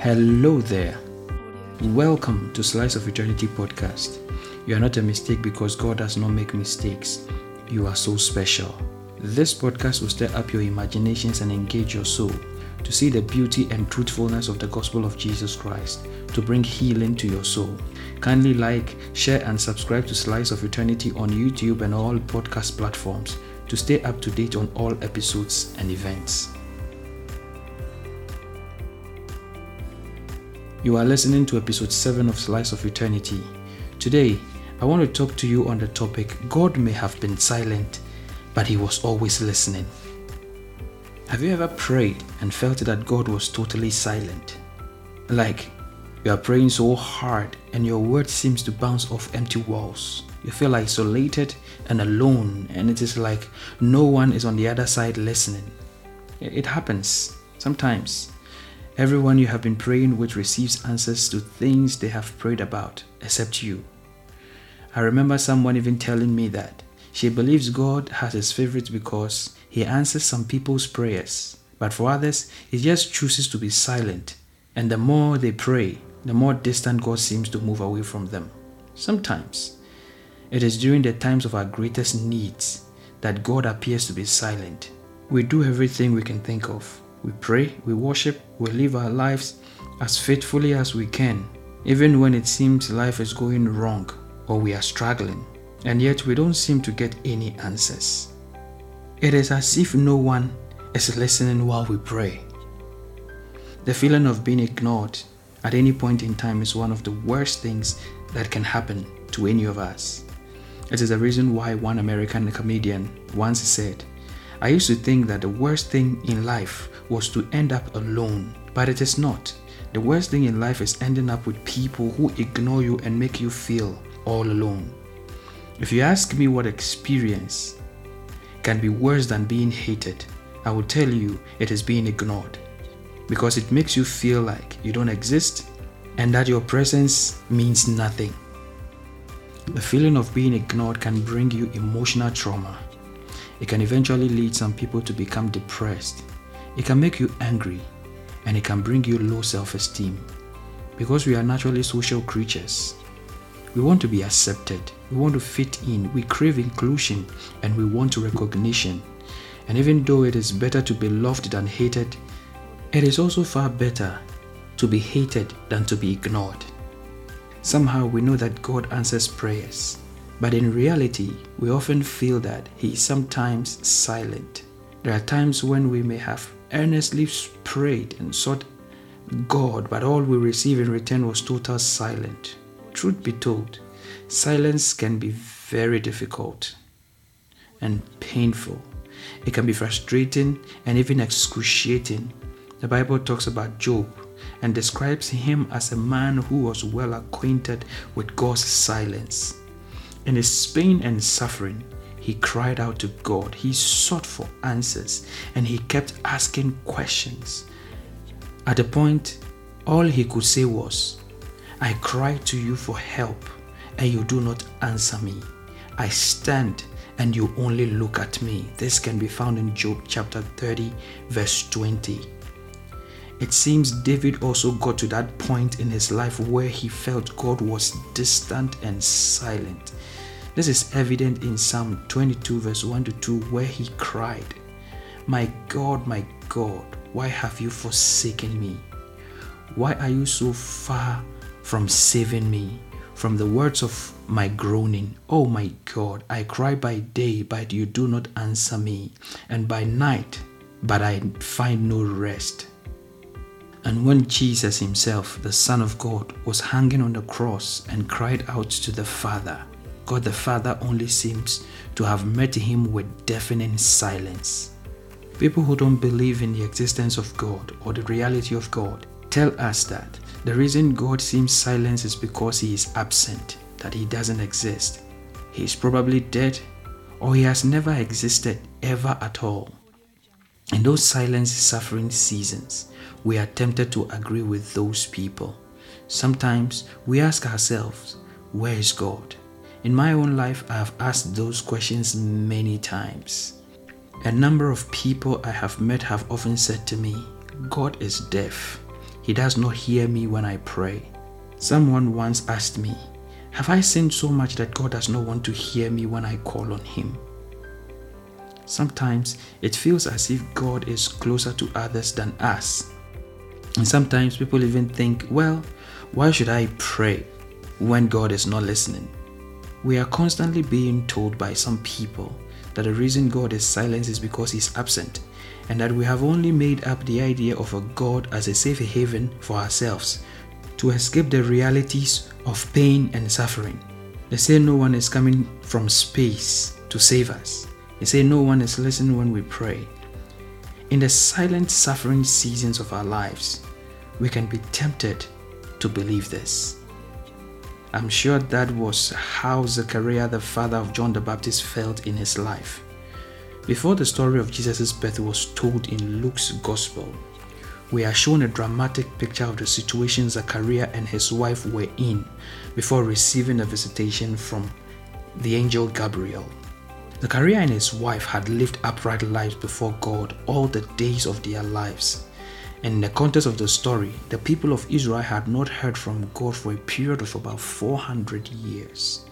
Hello there. Welcome to Slice of Eternity podcast. You are not a mistake because God does not make mistakes. You are so special. This podcast will stir up your imaginations and engage your soul to see the beauty and truthfulness of the gospel of Jesus Christ, to bring healing to your soul. Kindly like, share, and subscribe to Slice of Eternity on YouTube and all podcast platforms to stay up to date on all episodes and events. You are listening to episode 7 of Slice of Eternity. Today, I want to talk to you on the topic God may have been silent, but He was always listening. Have you ever prayed and felt that God was totally silent? Like, you are praying so hard and your word seems to bounce off empty walls. You feel isolated and alone, and it is like no one is on the other side listening. It happens sometimes. Everyone you have been praying with receives answers to things they have prayed about, except you. I remember someone even telling me that she believes God has his favorites because he answers some people's prayers, but for others, he just chooses to be silent. And the more they pray, the more distant God seems to move away from them. Sometimes, it is during the times of our greatest needs that God appears to be silent. We do everything we can think of. We pray, we worship, we live our lives as faithfully as we can, even when it seems life is going wrong or we are struggling, and yet we don't seem to get any answers. It is as if no one is listening while we pray. The feeling of being ignored at any point in time is one of the worst things that can happen to any of us. It is the reason why one American comedian once said, I used to think that the worst thing in life was to end up alone, but it is not. The worst thing in life is ending up with people who ignore you and make you feel all alone. If you ask me what experience can be worse than being hated, I will tell you it is being ignored because it makes you feel like you don't exist and that your presence means nothing. The feeling of being ignored can bring you emotional trauma. It can eventually lead some people to become depressed. It can make you angry and it can bring you low self esteem because we are naturally social creatures. We want to be accepted. We want to fit in. We crave inclusion and we want recognition. And even though it is better to be loved than hated, it is also far better to be hated than to be ignored. Somehow we know that God answers prayers, but in reality, we often feel that He is sometimes silent. There are times when we may have earnestly prayed and sought God, but all we receive in return was total silence. Truth be told, silence can be very difficult and painful. It can be frustrating and even excruciating. The Bible talks about Job and describes him as a man who was well acquainted with God's silence. In his pain and suffering, he cried out to God. He sought for answers and he kept asking questions. At a point, all he could say was, I cry to you for help and you do not answer me. I stand and you only look at me. This can be found in Job chapter 30, verse 20. It seems David also got to that point in his life where he felt God was distant and silent. This is evident in Psalm 22, verse 1 to 2, where he cried, My God, my God, why have you forsaken me? Why are you so far from saving me? From the words of my groaning, Oh my God, I cry by day, but you do not answer me, and by night, but I find no rest. And when Jesus himself, the Son of God, was hanging on the cross and cried out to the Father, God the Father only seems to have met him with deafening silence. People who don't believe in the existence of God or the reality of God tell us that the reason God seems silent is because he is absent, that he doesn't exist. He is probably dead or he has never existed ever at all. In those silent suffering seasons, we are tempted to agree with those people. Sometimes we ask ourselves, Where is God? In my own life, I have asked those questions many times. A number of people I have met have often said to me, God is deaf. He does not hear me when I pray. Someone once asked me, Have I sinned so much that God does not want to hear me when I call on Him? Sometimes it feels as if God is closer to others than us. And sometimes people even think, well, why should I pray when God is not listening? We are constantly being told by some people that the reason God is silent is because He's absent, and that we have only made up the idea of a God as a safe haven for ourselves to escape the realities of pain and suffering. They say no one is coming from space to save us. They say no one is listening when we pray. In the silent suffering seasons of our lives, we can be tempted to believe this. I'm sure that was how Zechariah, the father of John the Baptist, felt in his life. Before the story of Jesus' birth was told in Luke's Gospel, we are shown a dramatic picture of the situation Zechariah and his wife were in before receiving a visitation from the angel Gabriel. Zechariah and his wife had lived upright lives before God all the days of their lives. And in the context of the story, the people of Israel had not heard from God for a period of about 400 years.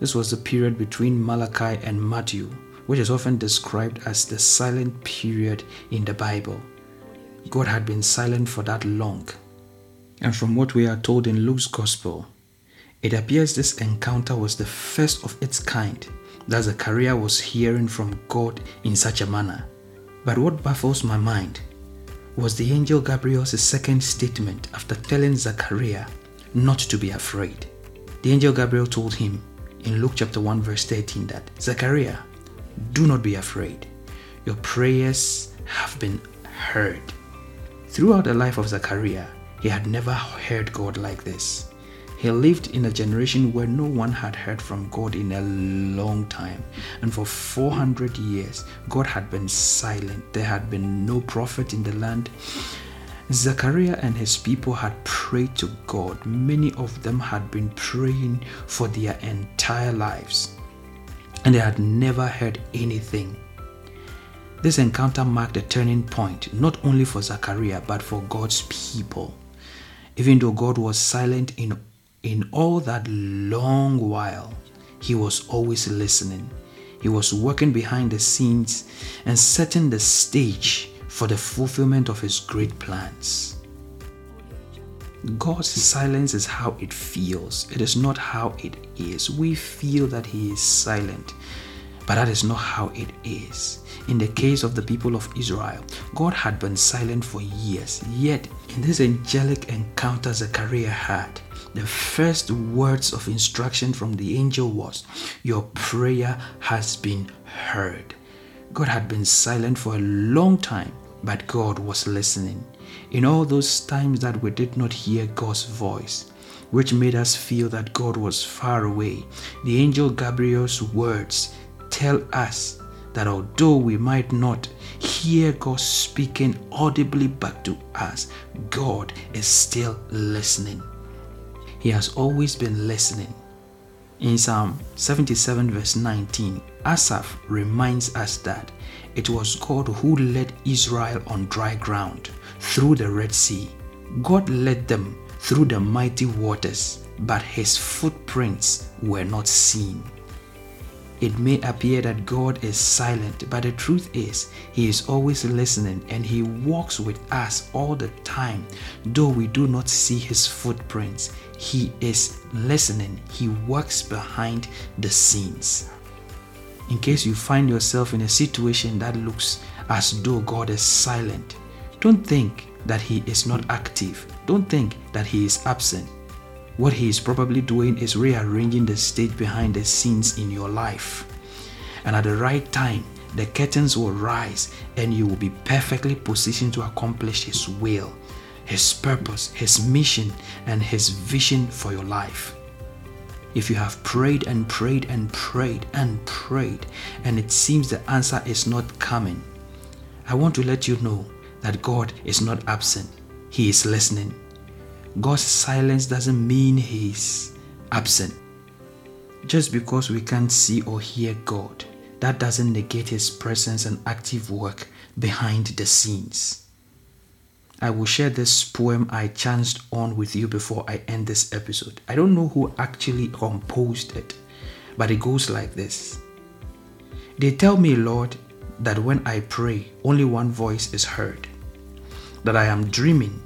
This was the period between Malachi and Matthew, which is often described as the silent period in the Bible. God had been silent for that long. And from what we are told in Luke's Gospel, it appears this encounter was the first of its kind that Zechariah was hearing from God in such a manner. But what baffles my mind was the angel Gabriel's second statement after telling Zachariah not to be afraid. The angel Gabriel told him in Luke chapter 1 verse 13 that Zachariah, do not be afraid. Your prayers have been heard. Throughout the life of Zachariah, he had never heard God like this. He lived in a generation where no one had heard from God in a long time. And for 400 years, God had been silent. There had been no prophet in the land. Zechariah and his people had prayed to God. Many of them had been praying for their entire lives. And they had never heard anything. This encounter marked a turning point, not only for Zechariah, but for God's people. Even though God was silent in in all that long while, he was always listening. He was working behind the scenes and setting the stage for the fulfillment of his great plans. God's silence is how it feels, it is not how it is. We feel that He is silent, but that is not how it is. In the case of the people of Israel, God had been silent for years, yet, in this angelic encounter Zechariah had, the first words of instruction from the angel was, Your prayer has been heard. God had been silent for a long time, but God was listening. In all those times that we did not hear God's voice, which made us feel that God was far away, the angel Gabriel's words tell us that although we might not hear God speaking audibly back to us, God is still listening. He has always been listening. In Psalm 77, verse 19, Asaph reminds us that it was God who led Israel on dry ground through the Red Sea. God led them through the mighty waters, but his footprints were not seen. It may appear that God is silent, but the truth is, He is always listening and He walks with us all the time. Though we do not see His footprints, He is listening. He works behind the scenes. In case you find yourself in a situation that looks as though God is silent, don't think that He is not active. Don't think that He is absent. What he is probably doing is rearranging the stage behind the scenes in your life. And at the right time, the curtains will rise and you will be perfectly positioned to accomplish his will, his purpose, his mission, and his vision for your life. If you have prayed and prayed and prayed and prayed, and it seems the answer is not coming, I want to let you know that God is not absent, He is listening. God's silence doesn't mean He's absent. Just because we can't see or hear God, that doesn't negate His presence and active work behind the scenes. I will share this poem I chanced on with you before I end this episode. I don't know who actually composed it, but it goes like this They tell me, Lord, that when I pray, only one voice is heard, that I am dreaming.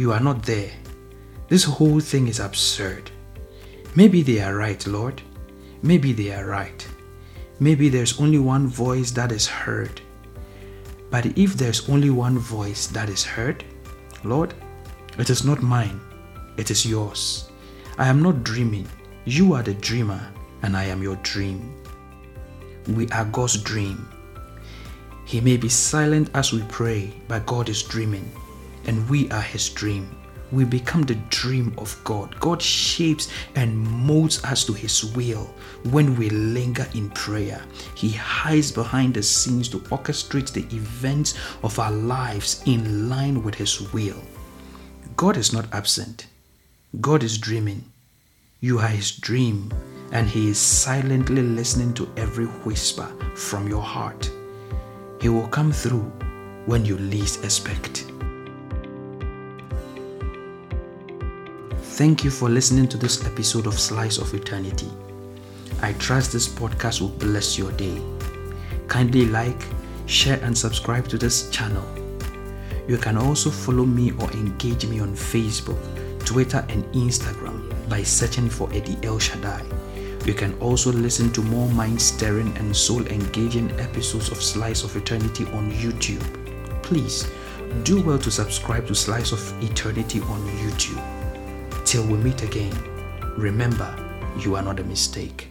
You are not there. This whole thing is absurd. Maybe they are right, Lord. Maybe they are right. Maybe there's only one voice that is heard. But if there's only one voice that is heard, Lord, it is not mine, it is yours. I am not dreaming. You are the dreamer, and I am your dream. We are God's dream. He may be silent as we pray, but God is dreaming, and we are His dream we become the dream of God. God shapes and molds us to His will when we linger in prayer. He hides behind the scenes to orchestrate the events of our lives in line with His will. God is not absent, God is dreaming. You are His dream, and He is silently listening to every whisper from your heart. He will come through when you least expect. Thank you for listening to this episode of Slice of Eternity. I trust this podcast will bless your day. Kindly like, share, and subscribe to this channel. You can also follow me or engage me on Facebook, Twitter, and Instagram by searching for Eddie El Shaddai. You can also listen to more mind stirring and soul engaging episodes of Slice of Eternity on YouTube. Please do well to subscribe to Slice of Eternity on YouTube. Till we meet again, remember you are not a mistake.